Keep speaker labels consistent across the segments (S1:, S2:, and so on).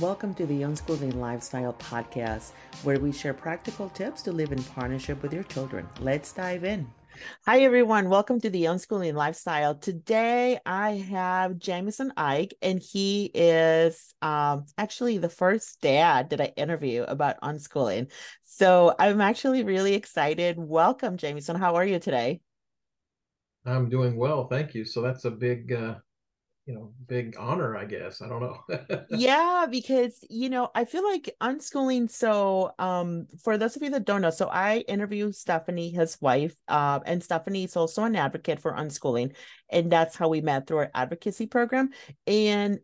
S1: Welcome to the Unschooling Lifestyle Podcast, where we share practical tips to live in partnership with your children. Let's dive in. Hi, everyone. Welcome to the Unschooling Lifestyle. Today, I have Jamison Eige, and he is um, actually the first dad that I interview about unschooling. So I'm actually really excited. Welcome, Jamison. How are you today?
S2: I'm doing well, thank you. So that's a big uh, you know big honor i guess i don't know.
S1: Yeah because you know i feel like unschooling so um for those of you that don't know so i interviewed stephanie his wife uh, and stephanie is also an advocate for unschooling and that's how we met through our advocacy program and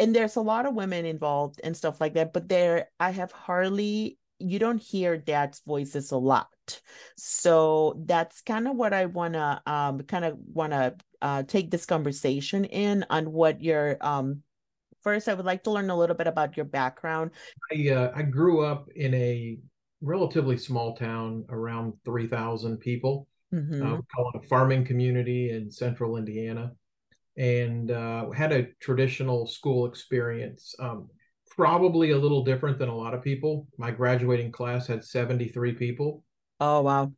S1: and there's a lot of women involved and stuff like that but there i have hardly you don't hear dad's voices a lot so that's kind of what i want to um kind of want to uh, take this conversation in on what your um first i would like to learn a little bit about your background
S2: i uh, i grew up in a relatively small town around 3000 people mm-hmm. uh, call it a farming community in central indiana and uh, had a traditional school experience um, probably a little different than a lot of people my graduating class had 73 people
S1: oh wow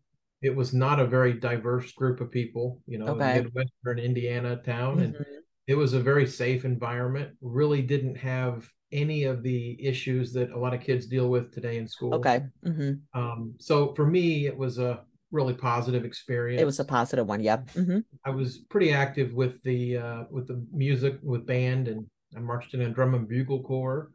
S2: it was not a very diverse group of people, you know, okay. Midwestern Indiana town. Mm-hmm. And it was a very safe environment, really didn't have any of the issues that a lot of kids deal with today in school.
S1: Okay. Mm-hmm.
S2: Um, so for me, it was a really positive experience.
S1: It was a positive one. Yeah. Mm-hmm.
S2: I was pretty active with the, uh, with the music, with band and I marched in a drum and bugle corps.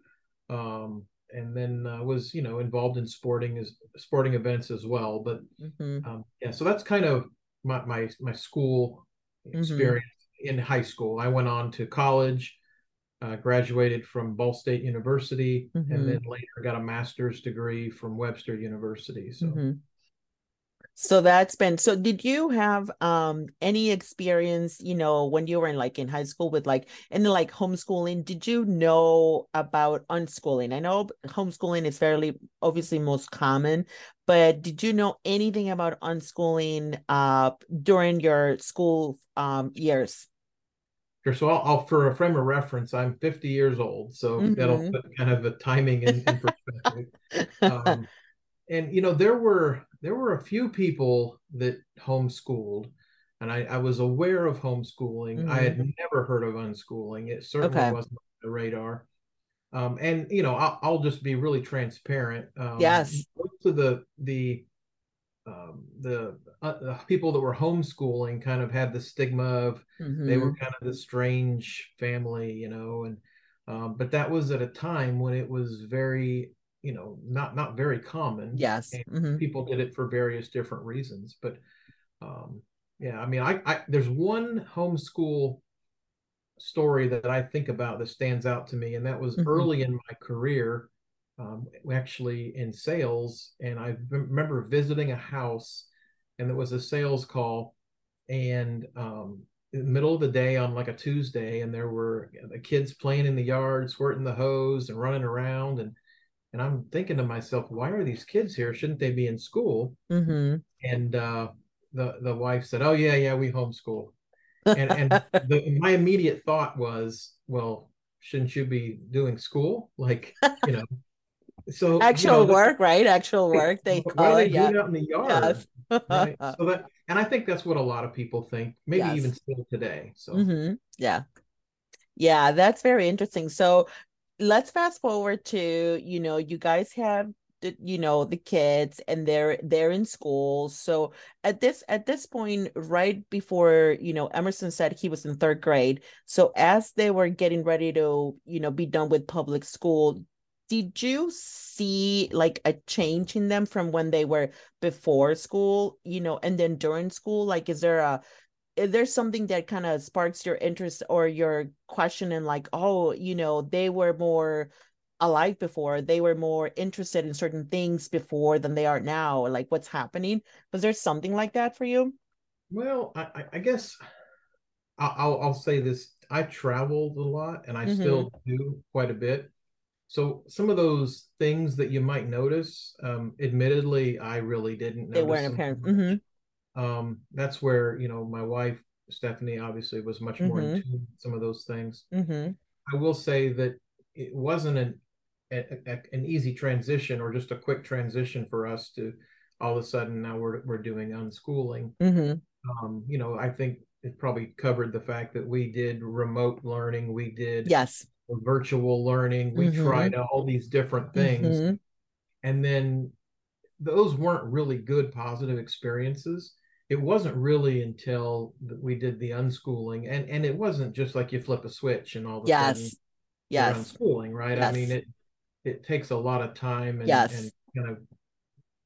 S2: Um, and then uh, was you know involved in sporting as sporting events as well. But mm-hmm. um, yeah, so that's kind of my my, my school mm-hmm. experience mm-hmm. in high school. I went on to college, uh, graduated from Ball State University, mm-hmm. and then later got a master's degree from Webster University. So
S1: mm-hmm. So that's been so did you have um any experience, you know, when you were in like in high school with like in like homeschooling, did you know about unschooling? I know homeschooling is fairly obviously most common, but did you know anything about unschooling uh during your school um years?
S2: Sure. So I'll, I'll, for a frame of reference, I'm 50 years old, so mm-hmm. that'll put kind of the timing in, in perspective. um, and you know there were there were a few people that homeschooled and I, I was aware of homeschooling. Mm-hmm. I had mm-hmm. never heard of unschooling. It certainly okay. wasn't on the radar. Um, and you know, I'll, I'll, just be really transparent.
S1: Um, yes.
S2: Most of the the um, the, uh, the, people that were homeschooling kind of had the stigma of mm-hmm. they were kind of the strange family, you know, and um, but that was at a time when it was very you know not not very common
S1: yes
S2: mm-hmm. people did it for various different reasons but um yeah i mean I, I there's one homeschool story that i think about that stands out to me and that was mm-hmm. early in my career um, actually in sales and i remember visiting a house and it was a sales call and um, in the middle of the day on like a tuesday and there were the kids playing in the yard squirting the hose and running around and and I'm thinking to myself, why are these kids here? Shouldn't they be in school?
S1: Mm-hmm.
S2: And uh, the the wife said, "Oh yeah, yeah, we homeschool." And and the, my immediate thought was, well, shouldn't you be doing school? Like you know, so
S1: actual you know, work, right? Actual work. They
S2: call it, yeah. out in the yard. Yes. right? So that, and I think that's what a lot of people think, maybe yes. even still today. So
S1: mm-hmm. yeah, yeah, that's very interesting. So let's fast forward to you know you guys have the, you know the kids and they're they're in school. So at this at this point right before you know emerson said he was in third grade. So as they were getting ready to you know be done with public school did you see like a change in them from when they were before school you know and then during school? Like is there a if there's something that kind of sparks your interest or your question and like oh you know they were more alike before. They were more interested in certain things before than they are now like what's happening? Was there something like that for you?
S2: Well i, I guess I'll, I'll say this. I traveled a lot and i mm-hmm. still do quite a bit. So some of those things that you might notice um admittedly i really didn't
S1: they weren't apparent. mm-hmm
S2: um, that's where you know my wife Stephanie obviously was much more mm-hmm. into some of those things.
S1: Mm-hmm.
S2: I will say that it wasn't an a, a, an easy transition or just a quick transition for us to all of a sudden now we're we're doing unschooling.
S1: Mm-hmm.
S2: Um, you know, I think it probably covered the fact that we did remote learning, we did
S1: yes
S2: virtual learning, we mm-hmm. tried all these different things, mm-hmm. and then those weren't really good positive experiences it wasn't really until we did the unschooling and and it wasn't just like you flip a switch and all of a
S1: yes.
S2: sudden
S1: yes
S2: unschooling right
S1: yes.
S2: i mean it it takes a lot of time and,
S1: yes.
S2: and kind of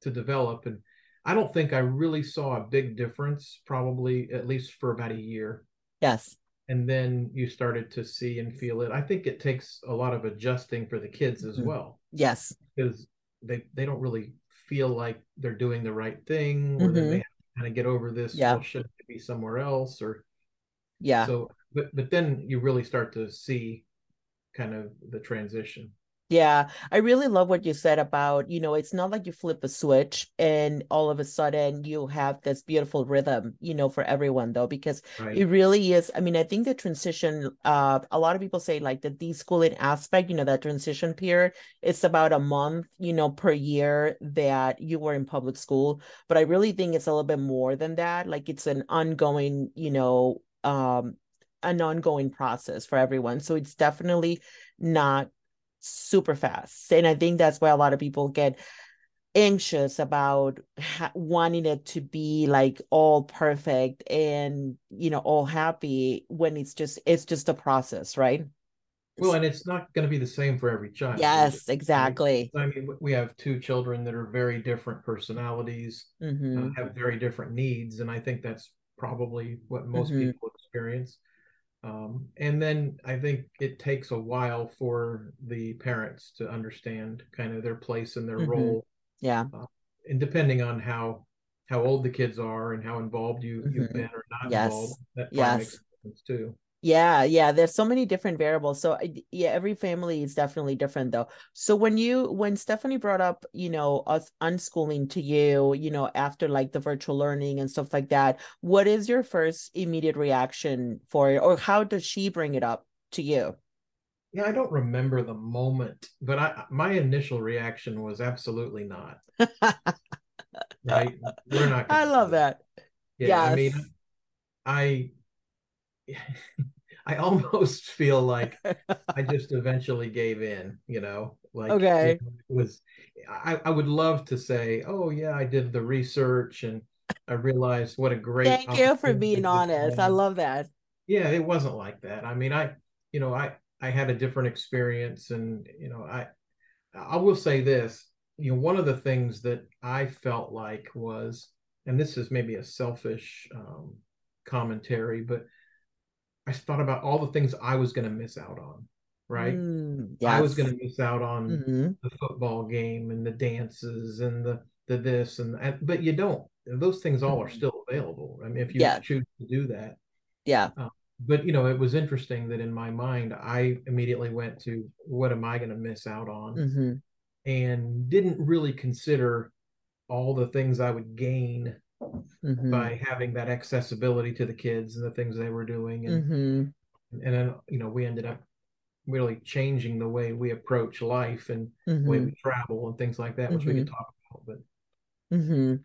S2: to develop and i don't think i really saw a big difference probably at least for about a year
S1: yes
S2: and then you started to see and feel it i think it takes a lot of adjusting for the kids as mm-hmm. well
S1: yes
S2: because they they don't really feel like they're doing the right thing or mm-hmm. they may kind of get over this
S1: yeah.
S2: well should it be somewhere else or
S1: yeah
S2: so but but then you really start to see kind of the transition
S1: yeah, I really love what you said about, you know, it's not like you flip a switch and all of a sudden you have this beautiful rhythm, you know, for everyone though, because right. it really is. I mean, I think the transition, uh, a lot of people say like the deschooling aspect, you know, that transition period, it's about a month, you know, per year that you were in public school. But I really think it's a little bit more than that. Like it's an ongoing, you know, um, an ongoing process for everyone. So it's definitely not super fast. And I think that's why a lot of people get anxious about ha- wanting it to be like all perfect and you know all happy when it's just it's just a process right
S2: well and it's not going to be the same for every child
S1: yes exactly
S2: i mean we have two children that are very different personalities
S1: mm-hmm.
S2: uh, have very different needs and i think that's probably what most mm-hmm. people experience um, and then I think it takes a while for the parents to understand kind of their place and their mm-hmm. role.
S1: Yeah.
S2: Uh, and depending on how how old the kids are and how involved you mm-hmm. you've been or not
S1: yes.
S2: involved, that
S1: yes.
S2: makes sense too.
S1: Yeah, yeah, there's so many different variables. So yeah, every family is definitely different though. So when you when Stephanie brought up, you know, us unschooling to you, you know, after like the virtual learning and stuff like that, what is your first immediate reaction for it or how does she bring it up to you?
S2: Yeah, I don't remember the moment, but I my initial reaction was absolutely not. right?
S1: We're not I love that.
S2: Yeah, yes. I mean I I almost feel like I just eventually gave in, you know, like
S1: okay.
S2: It was I, I would love to say, oh yeah, I did the research and I realized what a great
S1: thank you for being honest. I love that.
S2: Yeah, it wasn't like that. I mean, I you know, I I had a different experience and you know, I I will say this, you know, one of the things that I felt like was, and this is maybe a selfish um, commentary, but I thought about all the things I was going to miss out on. Right,
S1: mm, yes.
S2: I was going to miss out on
S1: mm-hmm.
S2: the football game and the dances and the the this and, and but you don't. Those things all are mm-hmm. still available. I mean, if you yeah. choose to do that.
S1: Yeah.
S2: Uh, but you know, it was interesting that in my mind, I immediately went to what am I going to miss out on,
S1: mm-hmm.
S2: and didn't really consider all the things I would gain mm-hmm. by having that accessibility to the kids and the things they were doing and
S1: mm-hmm.
S2: and then you know we ended up really changing the way we approach life and
S1: mm-hmm.
S2: the way we travel and things like that which we could
S1: mm-hmm.
S2: talk about but
S1: mm-hmm.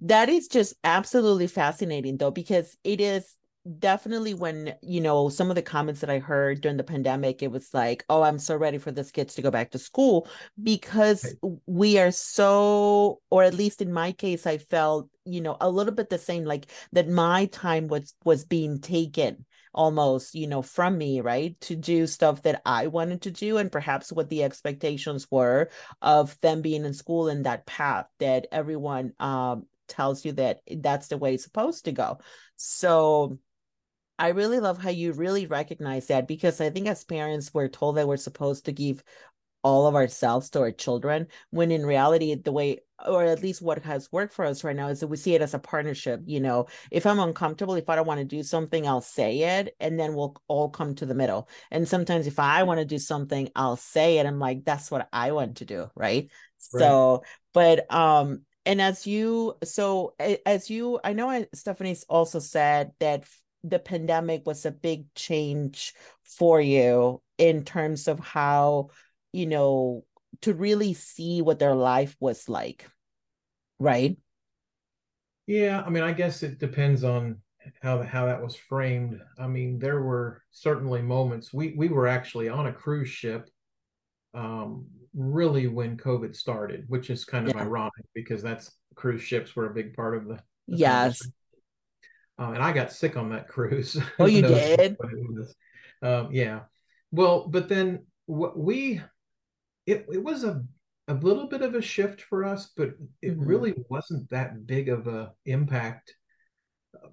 S1: that is just absolutely fascinating though because it is definitely when you know some of the comments that i heard during the pandemic it was like oh i'm so ready for this kids to go back to school because we are so or at least in my case i felt you know a little bit the same like that my time was was being taken almost you know from me right to do stuff that i wanted to do and perhaps what the expectations were of them being in school in that path that everyone um tells you that that's the way it's supposed to go. So I really love how you really recognize that because I think as parents, we're told that we're supposed to give all of ourselves to our children, when in reality, the way, or at least what has worked for us right now, is that we see it as a partnership. You know, if I'm uncomfortable, if I don't want to do something, I'll say it, and then we'll all come to the middle. And sometimes if I want to do something, I'll say it. I'm like, that's what I want to do. Right. right. So, but, um, and as you, so as you, I know Stephanie's also said that the pandemic was a big change for you in terms of how you know to really see what their life was like right?
S2: Yeah i mean i guess it depends on how how that was framed. I mean there were certainly moments we we were actually on a cruise ship um really when covid started which is kind of yeah. ironic because that's cruise ships were a big part of the, the
S1: yes
S2: um, and i got sick on that cruise
S1: oh you did
S2: um, yeah well but then what we it, it was a a little bit of a shift for us, but it mm-hmm. really wasn't that big of a impact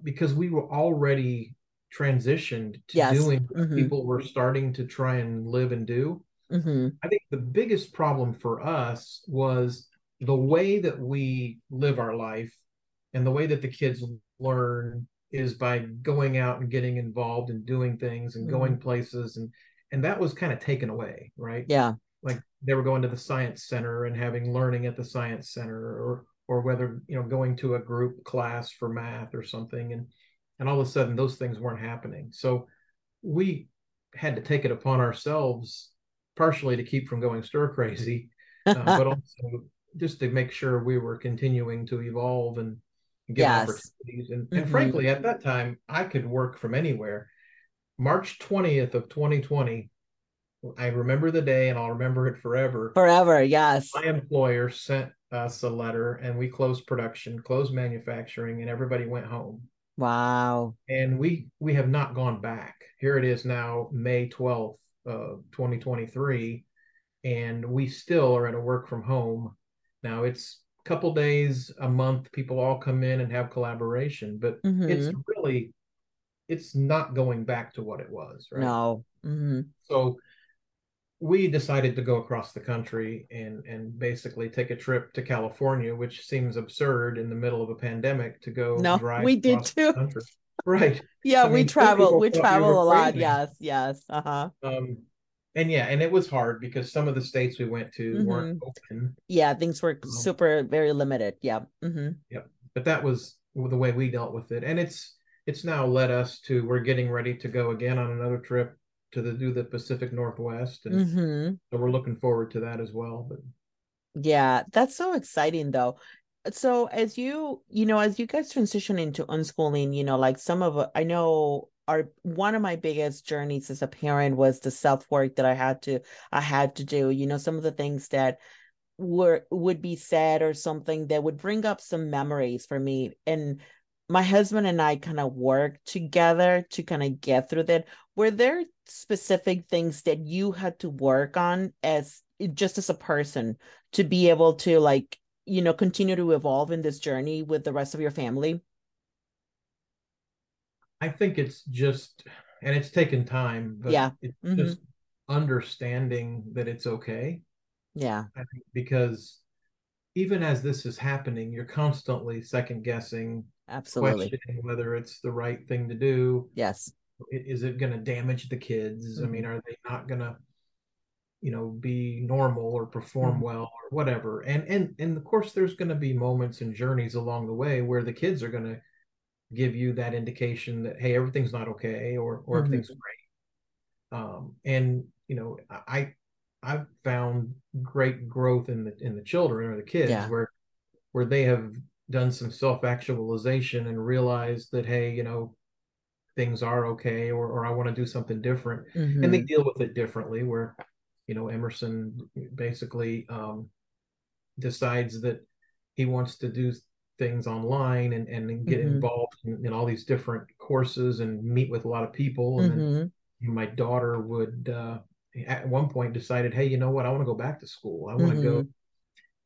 S2: because we were already transitioned to yes. doing mm-hmm. people were starting to try and live and do. Mm-hmm. I think the biggest problem for us was the way that we live our life and the way that the kids learn is by going out and getting involved and doing things and going mm-hmm. places and and that was kind of taken away right?
S1: Yeah.
S2: Like they were going to the science center and having learning at the science center or or whether you know going to a group class for math or something and and all of a sudden those things weren't happening. So we had to take it upon ourselves partially to keep from going stir crazy uh, but also just to make sure we were continuing to evolve and get yes. opportunities and, mm-hmm. and frankly at that time i could work from anywhere march 20th of 2020 I remember the day and I'll remember it forever.
S1: Forever, yes.
S2: My employer sent us a letter and we closed production, closed manufacturing, and everybody went home.
S1: Wow.
S2: And we we have not gone back. Here it is now, May 12th, of 2023, and we still are at a work from home. Now it's couple days a month, people all come in and have collaboration, but mm-hmm. it's really it's not going back to what it was, right?
S1: No.
S2: Mm-hmm. So we decided to go across the country and and basically take a trip to California, which seems absurd in the middle of a pandemic to go
S1: no,
S2: drive.
S1: We did too.
S2: Right.
S1: Yeah, I we mean, travel. We travel a lot. Yes. Yes. Uh huh.
S2: Um, and yeah, and it was hard because some of the states we went to mm-hmm. weren't open.
S1: Yeah, things were um, super very limited. Yeah. Mm-hmm.
S2: Yep. But that was the way we dealt with it, and it's it's now led us to we're getting ready to go again on another trip to the do the Pacific Northwest, and mm-hmm. so we're looking forward to that as well. But
S1: yeah, that's so exciting though. So as you you know as you guys transition into unschooling, you know, like some of I know our one of my biggest journeys as a parent was the self work that I had to I had to do. You know, some of the things that were would be said or something that would bring up some memories for me and my husband and I kind of worked together to kind of get through that. Were there specific things that you had to work on as just as a person to be able to like, you know, continue to evolve in this journey with the rest of your family?
S2: I think it's just, and it's taken time, but
S1: yeah,
S2: it's mm-hmm. just understanding that it's okay.
S1: Yeah.
S2: because even as this is happening, you're constantly second guessing
S1: absolutely
S2: questioning whether it's the right thing to do
S1: yes
S2: is it going to damage the kids mm-hmm. i mean mm-hmm. are they not going to you know be normal or perform mm-hmm. well or whatever and and and of course there's going to be moments and journeys along the way where the kids are going to give you that indication that hey everything's not okay or or mm-hmm. everything's great um and you know i i've found great growth in the in the children or the kids yeah. where where they have done some self actualization and realized that hey you know things are okay or, or i want to do something different mm-hmm. and they deal with it differently where you know emerson basically um, decides that he wants to do things online and, and get mm-hmm. involved in, in, all these different courses and meet with a lot of people and mm-hmm. then my daughter would uh, at one point decided hey you know what i want to go back to school i want to go mm-hmm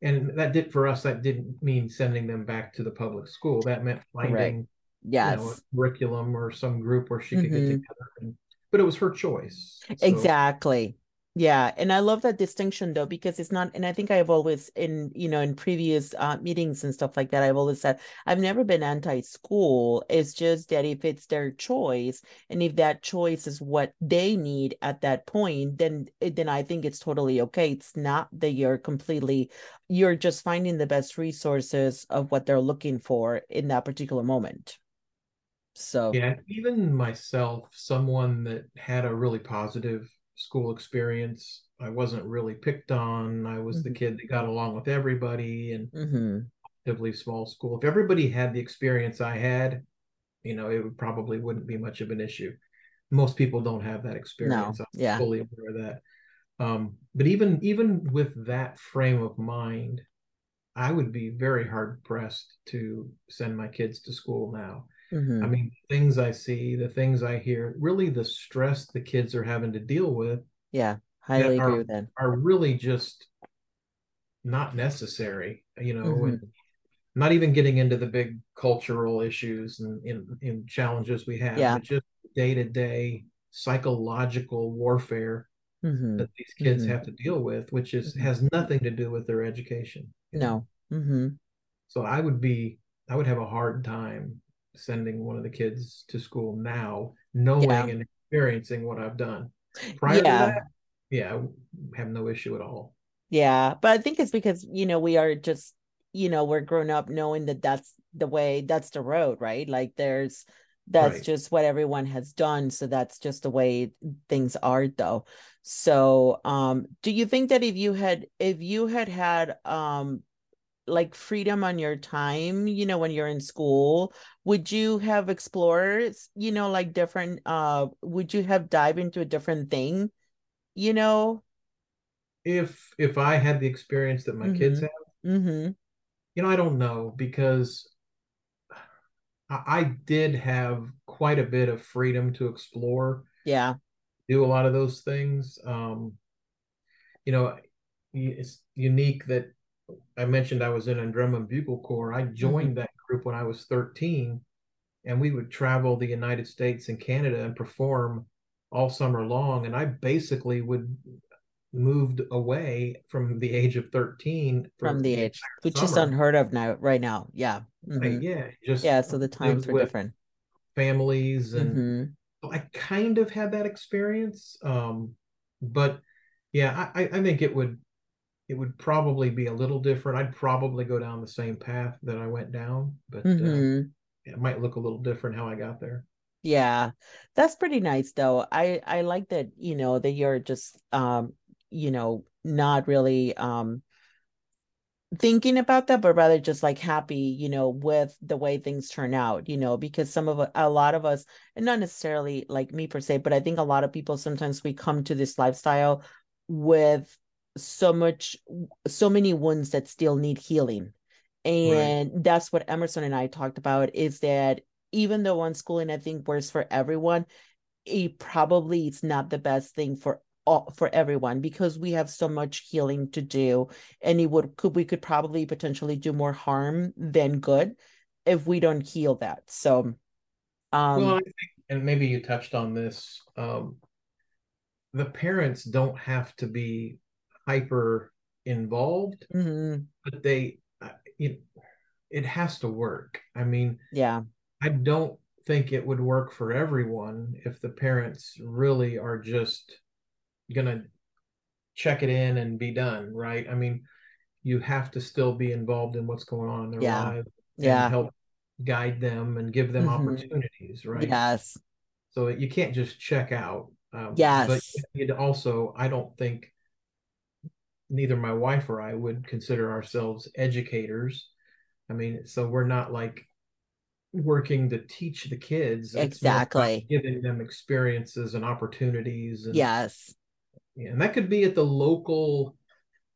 S2: and that did for us that didn't mean sending them back to the public school that meant finding
S1: yes you know,
S2: curriculum or some group where she could mm-hmm. get together and, but it was her choice
S1: so. exactly yeah, and I love that distinction though because it's not and I think I've always in you know in previous uh, meetings and stuff like that I've always said I've never been anti-school. It's just that if it's their choice and if that choice is what they need at that point then then I think it's totally okay. It's not that you're completely you're just finding the best resources of what they're looking for in that particular moment. So
S2: Yeah, even myself someone that had a really positive school experience I wasn't really picked on. I was mm-hmm. the kid that got along with everybody and mm-hmm. relatively small school. If everybody had the experience I had, you know, it would probably wouldn't be much of an issue. Most people don't have that experience.
S1: No. I'm yeah.
S2: fully aware of that. Um, but even even with that frame of mind, I would be very hard pressed to send my kids to school now. Mm-hmm. I mean, things I see, the things I hear, really the stress the kids are having to deal with.
S1: Yeah, highly
S2: agree
S1: with that.
S2: Are really just not necessary, you know, mm-hmm. and not even getting into the big cultural issues and in, in challenges we have,
S1: yeah.
S2: but just day to day psychological warfare mm-hmm. that these kids mm-hmm. have to deal with, which is mm-hmm. has nothing to do with their education.
S1: No. Mm-hmm.
S2: So I would be, I would have a hard time sending one of the kids to school now, knowing yeah. and experiencing what I've done. Prior yeah. to that, yeah, I have no issue at all.
S1: Yeah, but I think it's because you know we are just you know we're grown up knowing that that's the way, that's the road, right? Like there's that's right. just what everyone has done so that's just the way things are though so um do you think that if you had if you had had um like freedom on your time you know when you're in school would you have explored you know like different uh would you have dived into a different thing you know
S2: if if i had the experience that my mm-hmm. kids have
S1: mm-hmm.
S2: you know i don't know because I did have quite a bit of freedom to explore.
S1: Yeah.
S2: Do a lot of those things. Um, you know, it's unique that I mentioned I was in a drum and bugle corps. I joined mm-hmm. that group when I was 13, and we would travel the United States and Canada and perform all summer long. And I basically would moved away from the age of 13
S1: from the age which summer. is unheard of now right now yeah
S2: mm-hmm. right, yeah just
S1: yeah so the times were different
S2: families and mm-hmm. i kind of had that experience um but yeah i i think it would it would probably be a little different. I'd probably go down the same path that i went down but uh, mm-hmm. uh, it might look a little different how i got there.
S1: Yeah that's pretty nice though. I i like that you know that you're just um you know, not really um thinking about that, but rather just like happy, you know, with the way things turn out, you know, because some of a lot of us, and not necessarily like me per se, but I think a lot of people sometimes we come to this lifestyle with so much, so many wounds that still need healing. And right. that's what Emerson and I talked about is that even though unschooling I think works for everyone, it probably it's not the best thing for all, for everyone because we have so much healing to do and it would could we could probably potentially do more harm than good if we don't heal that so um well,
S2: think, and maybe you touched on this um the parents don't have to be hyper involved
S1: mm-hmm.
S2: but they uh, it, it has to work i mean
S1: yeah
S2: i don't think it would work for everyone if the parents really are just gonna check it in and be done, right? I mean, you have to still be involved in what's going on in their
S1: yeah.
S2: lives
S1: yeah.
S2: help guide them and give them mm-hmm. opportunities, right?
S1: Yes.
S2: So you can't just check out.
S1: Um, yes.
S2: But it also, I don't think neither my wife or I would consider ourselves educators. I mean, so we're not like working to teach the kids.
S1: Exactly.
S2: giving them experiences and opportunities. And,
S1: yes
S2: and that could be at the local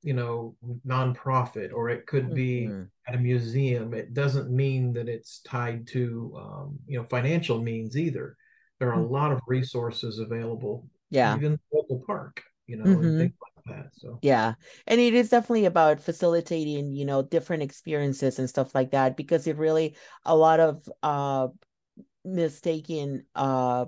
S2: you know nonprofit or it could be mm-hmm. at a museum it doesn't mean that it's tied to um, you know financial means either there are mm-hmm. a lot of resources available
S1: yeah
S2: even local park you know mm-hmm. and things like that so.
S1: Yeah and it is definitely about facilitating you know different experiences and stuff like that because it really a lot of uh mistaken uh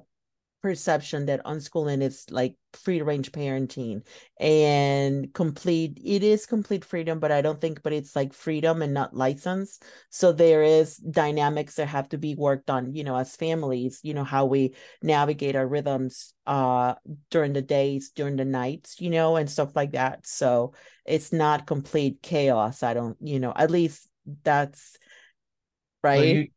S1: perception that unschooling is like free range parenting and complete it is complete freedom but i don't think but it's like freedom and not license. So there is dynamics that have to be worked on you know as families you know how we navigate our rhythms uh during the days during the nights you know and stuff like that. So it's not complete chaos i don't you know at least that's right
S2: you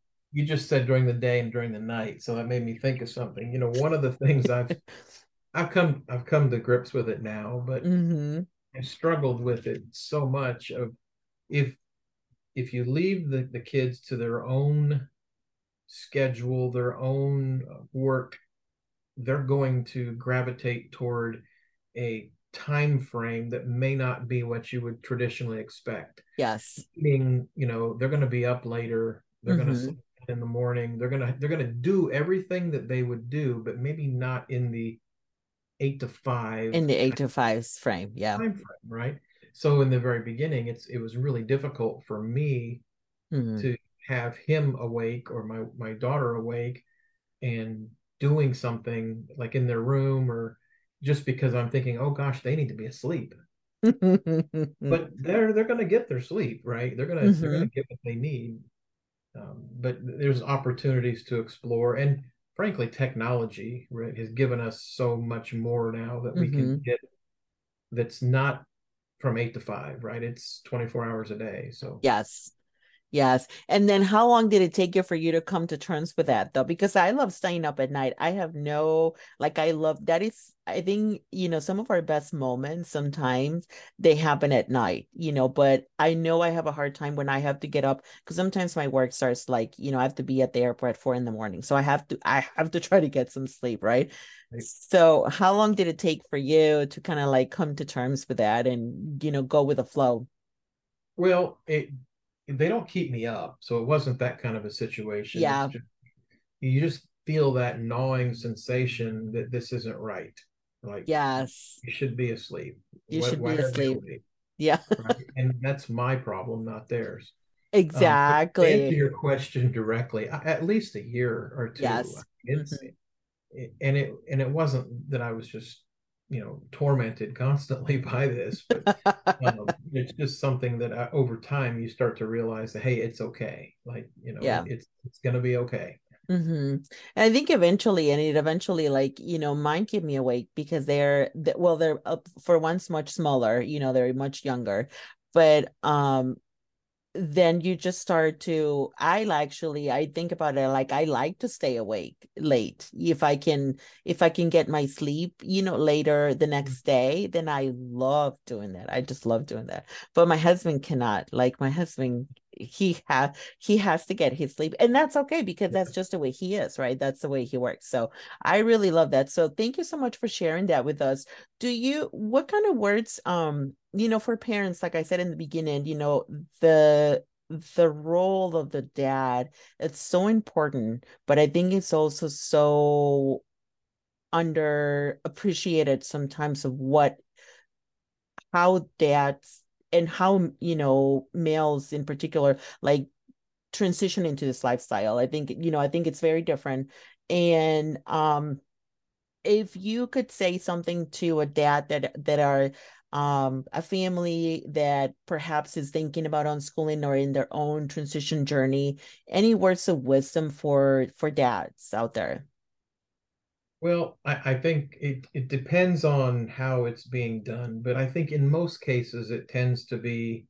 S2: just said during the day and during the night, so that made me think of something. You know, one of the things I've I've come I've come to grips with it now, but
S1: mm-hmm.
S2: I struggled with it so much of if if you leave the, the kids to their own schedule, their own work, they're going to gravitate toward a time frame that may not be what you would traditionally expect.
S1: Yes.
S2: Meaning, you know, they're going to be up later, they're mm-hmm. going to sleep in the morning, they're going to they're to do everything that they would do, but maybe not in the 8 to 5
S1: in the 8 to 5 frame, yeah.
S2: Time frame, right? So in the very beginning, it's it was really difficult for me mm-hmm. to have him awake or my my daughter awake and doing something like in their room or just because I'm thinking, oh gosh, they need to be asleep. but they're they're gonna get their sleep, right? They're gonna mm-hmm. they're gonna get what they need. Um, but there's opportunities to explore, and frankly, technology right, has given us so much more now that we mm-hmm. can get. That's not from eight to five, right? It's 24 hours a day. So
S1: yes, Yes. And then how long did it take you for you to come to terms with that though? Because I love staying up at night. I have no like I love that is I think, you know, some of our best moments sometimes they happen at night, you know, but I know I have a hard time when I have to get up because sometimes my work starts like, you know, I have to be at the airport at four in the morning. So I have to I have to try to get some sleep, right? right. So how long did it take for you to kind of like come to terms with that and, you know, go with the flow?
S2: Well, it they don't keep me up, so it wasn't that kind of a situation.
S1: Yeah, just,
S2: you just feel that gnawing sensation that this isn't right. Like
S1: yes,
S2: you should be asleep.
S1: You should be asleep. Yeah,
S2: right? and that's my problem, not theirs.
S1: Exactly.
S2: Um, answer your question directly, at least a year or two.
S1: Yes. Mm-hmm.
S2: And it and it wasn't that I was just you know tormented constantly by this but um, it's just something that I, uh, over time you start to realize that hey it's okay like you know yeah. it's it's gonna be okay
S1: mm-hmm. and i think eventually and it eventually like you know mine keep me awake because they're well they're up for once much smaller you know they're much younger but um then you just start to i actually i think about it like i like to stay awake late. If i can if i can get my sleep you know later the mm-hmm. next day then i love doing that. I just love doing that. But my husband cannot like my husband he has he has to get his sleep and that's okay because that's just the way he is right? That's the way he works. So i really love that. So thank you so much for sharing that with us. Do you what kind of words um you know for parents like i said in the beginning you know the the role of the dad it's so important but i think it's also so underappreciated sometimes of what how dads and how you know males in particular like transition into this lifestyle. I think you know i think it's very different. And um if you could say something to a dad that that are um, a family that perhaps is thinking about unschooling or in their own transition journey any words of wisdom for for dads out there
S2: well i, I think it, it depends on how it's being done but i think in most cases it tends to be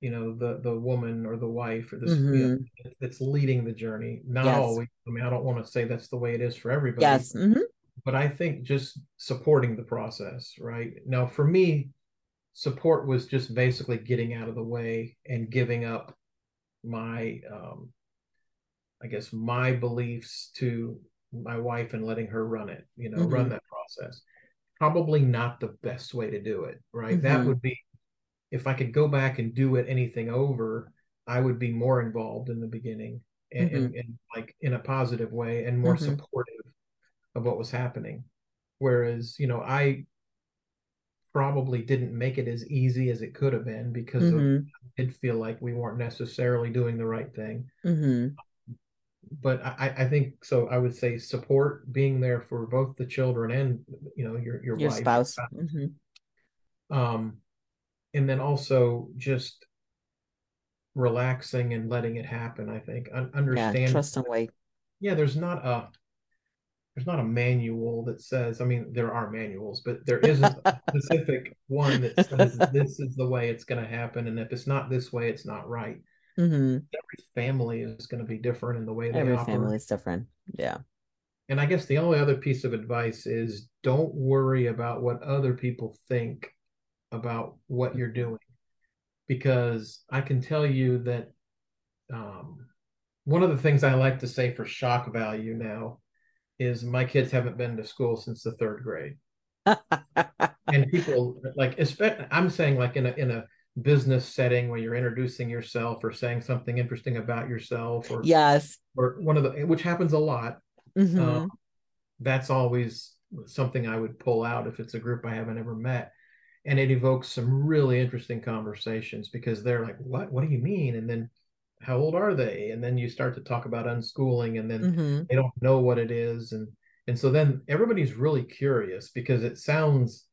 S2: you know the the woman or the wife or this mm-hmm. you know, that's leading the journey not yes. always i mean i don't want to say that's the way it is for everybody
S1: yes mm-hmm.
S2: but i think just supporting the process right now for me support was just basically getting out of the way and giving up my um, i guess my beliefs to my wife and letting her run it you know mm-hmm. run that process probably not the best way to do it right mm-hmm. that would be if i could go back and do it anything over i would be more involved in the beginning and, mm-hmm. and, and like in a positive way and more mm-hmm. supportive of what was happening whereas you know i probably didn't make it as easy as it could have been because mm-hmm. of, I did feel like we weren't necessarily doing the right thing.
S1: Mm-hmm.
S2: But I, I think so. I would say support being there for both the children and you know your your,
S1: your
S2: wife,
S1: spouse. Mm-hmm.
S2: Um, and then also just relaxing and letting it happen. I think understand
S1: yeah, trust and wait.
S2: Yeah, there's not a there's not a manual that says i mean there are manuals but there isn't a specific one that says this is the way it's going to happen and if it's not this way it's not right
S1: mm-hmm.
S2: every family is going to be different in the way they
S1: every
S2: operate.
S1: family is different yeah
S2: and I guess the only other piece of advice is don't worry about what other people think about what you're doing. Because I can tell you that um, one of the things I like to say for shock value now is my kids haven't been to school since the third grade. and people like, especially, I'm saying like in a, in a business setting where you're introducing yourself or saying something interesting about yourself or
S1: yes.
S2: or one of the which happens a lot. Mm-hmm. um, that's always something i would pull out if it's a group i haven't ever met. And it evokes some really interesting conversations because they're like what what do you mean? And then how old are they? And then you start to talk about unschooling and then mm-hmm. they don't know what it is. And and so then everybody's really curious because it sounds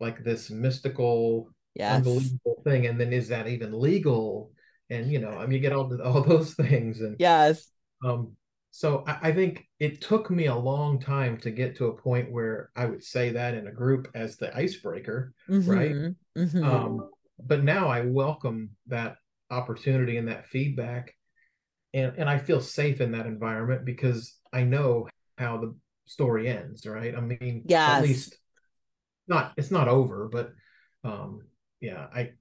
S2: like this mystical yes. unbelievable thing and then is that even legal and you know i mean you get all, all those things and
S1: yes
S2: um so I, I, think it took me a long time to get to a point where i would say that in a group as the icebreaker mm-hmm. right mm-hmm. um but now i welcome that opportunity and that feedback and and i feel safe in that environment because i know how the story ends right i mean
S1: yes.
S2: at least not it's not over but um yeah, I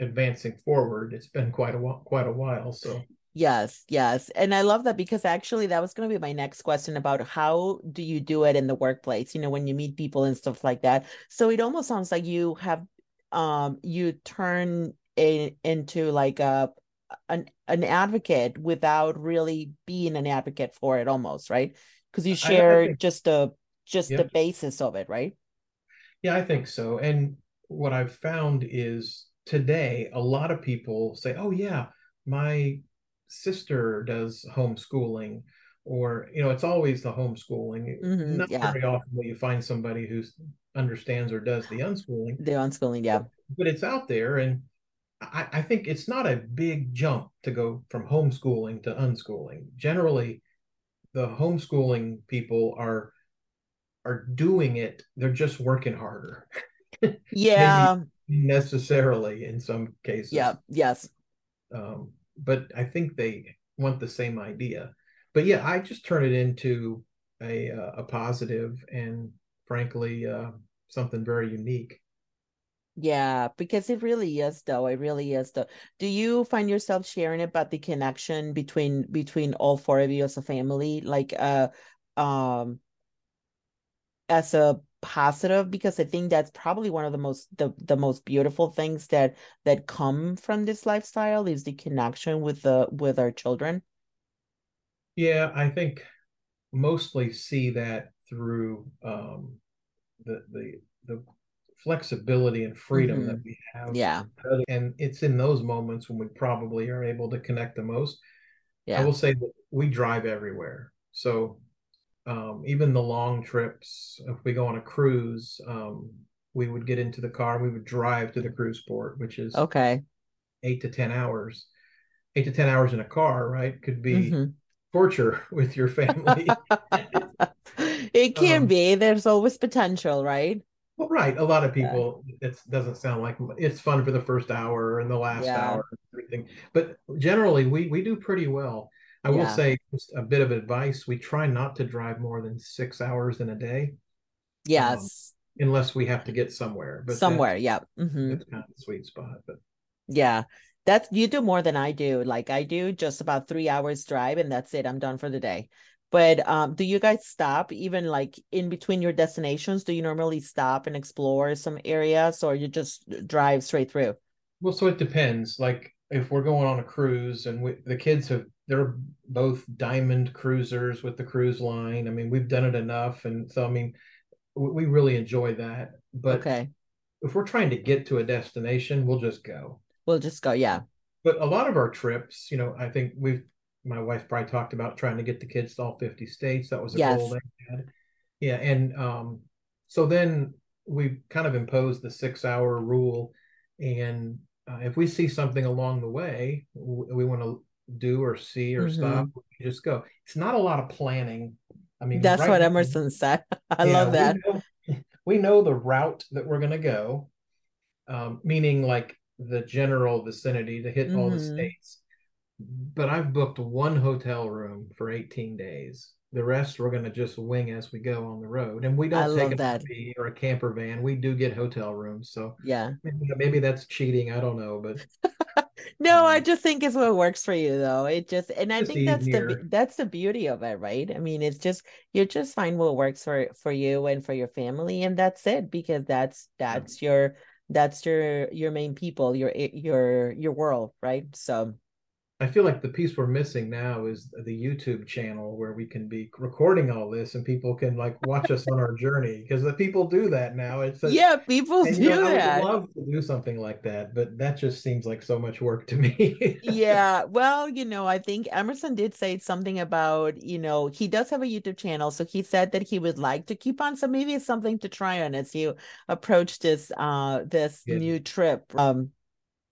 S2: advancing forward, it's been quite a while, quite a while. So
S1: yes, yes, and I love that because actually that was going to be my next question about how do you do it in the workplace? You know, when you meet people and stuff like that. So it almost sounds like you have um you turn it into like a an an advocate without really being an advocate for it almost right because you share I, I think, just a just yep. the basis of it right
S2: yeah i think so and what I've found is today a lot of people say, "Oh yeah, my sister does homeschooling," or you know, it's always the homeschooling. Mm-hmm, Not yeah. very often will you find somebody who understands or does the unschooling.
S1: The unschooling, yeah.
S2: But it's out there, and I, I think it's not a big jump to go from homeschooling to unschooling. Generally, the homeschooling people are are doing it; they're just working harder.
S1: yeah.
S2: Necessarily in some cases.
S1: Yeah yes.
S2: Um, but i think they want the same idea. But yeah i just turn it into a uh, a positive and frankly uh, something very unique.
S1: Yeah because it really is though. It really is though. Do you find yourself sharing about the connection between between all four of you as a family? Like uh um as a positive because I think that's probably one of the most the, the most beautiful things that that come from this lifestyle is the connection with the with our children.
S2: Yeah, I think mostly see that through um the the the flexibility and freedom mm-hmm. that we have.
S1: Yeah.
S2: And it's in those moments when we probably are able to connect the most. Yeah. I will say that we drive everywhere. So um, even the long trips, if we go on a cruise, um, we would get into the car, we would drive to the cruise port, which is
S1: okay,
S2: eight to ten hours. Eight to ten hours in a car, right? Could be mm-hmm. torture with your family.
S1: it can um, be. There's always potential, right?
S2: Well, right. A lot of people, yeah. it doesn't sound like it's fun for the first hour and the last yeah. hour, and everything. But generally, we we do pretty well. I will say just a bit of advice. We try not to drive more than six hours in a day.
S1: Yes.
S2: Um, unless we have to get somewhere.
S1: But somewhere, that's, yeah. Mm-hmm.
S2: That's kind of the sweet spot. But
S1: yeah. That's you do more than I do. Like I do just about three hours drive and that's it. I'm done for the day. But um, do you guys stop even like in between your destinations? Do you normally stop and explore some areas or you just drive straight through?
S2: Well, so it depends. Like if we're going on a cruise and we, the kids have they're both diamond cruisers with the cruise line. I mean, we've done it enough, and so I mean, we really enjoy that. But
S1: okay.
S2: if we're trying to get to a destination, we'll just go.
S1: We'll just go, yeah.
S2: But a lot of our trips, you know, I think we've my wife probably talked about trying to get the kids to all 50 states. That was a yes. goal they had. Yeah, and um, so then we kind of imposed the six hour rule, and uh, if we see something along the way, we, we want to do or see or mm-hmm. stop. just go. It's not a lot of planning. I mean,
S1: that's right what Emerson now, said. I yeah, love that.
S2: We know, we know, the route that we're going to go, um, meaning like the general vicinity to hit mm-hmm. all the mm-hmm. states. But I've booked one hotel room for 18 days. The rest we're going to just wing as we go on the road. And we don't take an RV or a camper van. We do get hotel rooms. So
S1: yeah,
S2: maybe, maybe that's cheating. I don't know, but
S1: no, um, I just think it's what works for you though. It just and I think that's the that's the beauty of it, right? I mean, it's just you just find what works for for you and for your family, and that's it because that's that's your that's your your main people, your your your world, right? So
S2: I feel like the piece we're missing now is the YouTube channel where we can be recording all this and people can like watch us on our journey because the people do that now. It's
S1: a, yeah, people do you know, that.
S2: I would love to do something like that, but that just seems like so much work to me.
S1: yeah, well, you know, I think Emerson did say something about you know he does have a YouTube channel, so he said that he would like to keep on. So maybe it's something to try on as you approach this uh this yeah. new trip. Um,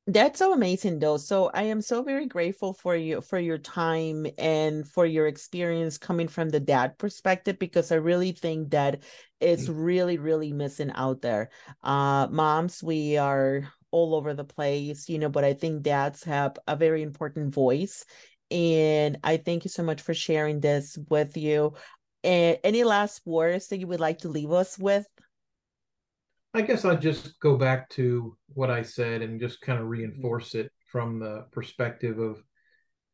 S1: that's so amazing though. So I am so very grateful for you for your time and for your experience coming from the dad perspective because I really think that it's mm. really really missing out there. Uh moms we are all over the place, you know, but I think dads have a very important voice and I thank you so much for sharing this with you. And any last words that you would like to leave us with?
S2: I guess I'd just go back to what I said and just kind of mm-hmm. reinforce it from the perspective of,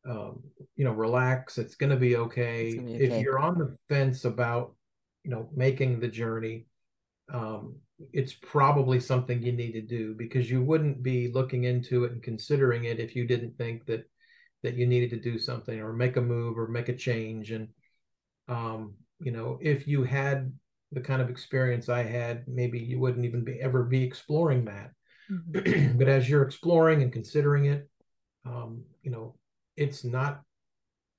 S2: um, you know, relax. It's going to be okay. okay. If you're on the fence about, you know, making the journey, um, it's probably something you need to do because you wouldn't be looking into it and considering it if you didn't think that that you needed to do something or make a move or make a change. And um, you know, if you had the kind of experience I had, maybe you wouldn't even be ever be exploring that. Mm-hmm. but as you're exploring and considering it, um, you know, it's not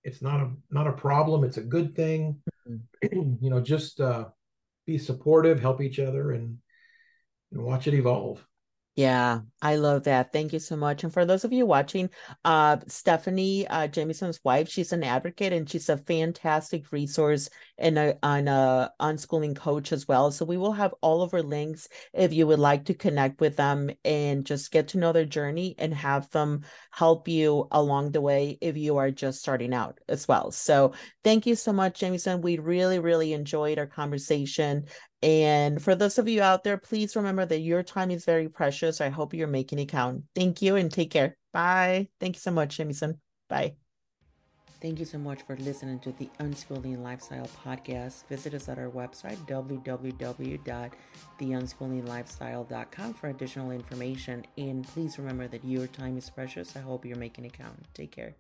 S2: it's not a not a problem. It's a good thing. Mm-hmm. you know, just uh, be supportive, help each other, and and watch it evolve.
S1: Yeah, I love that. Thank you so much. And for those of you watching, uh, Stephanie, uh, Jamison's wife, she's an advocate and she's a fantastic resource and a, on a unschooling coach as well. So we will have all of her links if you would like to connect with them and just get to know their journey and have them help you along the way if you are just starting out as well. So thank you so much, Jamison. We really, really enjoyed our conversation. And for those of you out there, please remember that your time is very precious. I hope you're making it count. Thank you and take care. Bye. Thank you so much, Jamison. Bye. Thank you so much for listening to the Unschooling Lifestyle podcast. Visit us at our website, www.theunschoolinglifestyle.com, for additional information. And please remember that your time is precious. I hope you're making it count. Take care.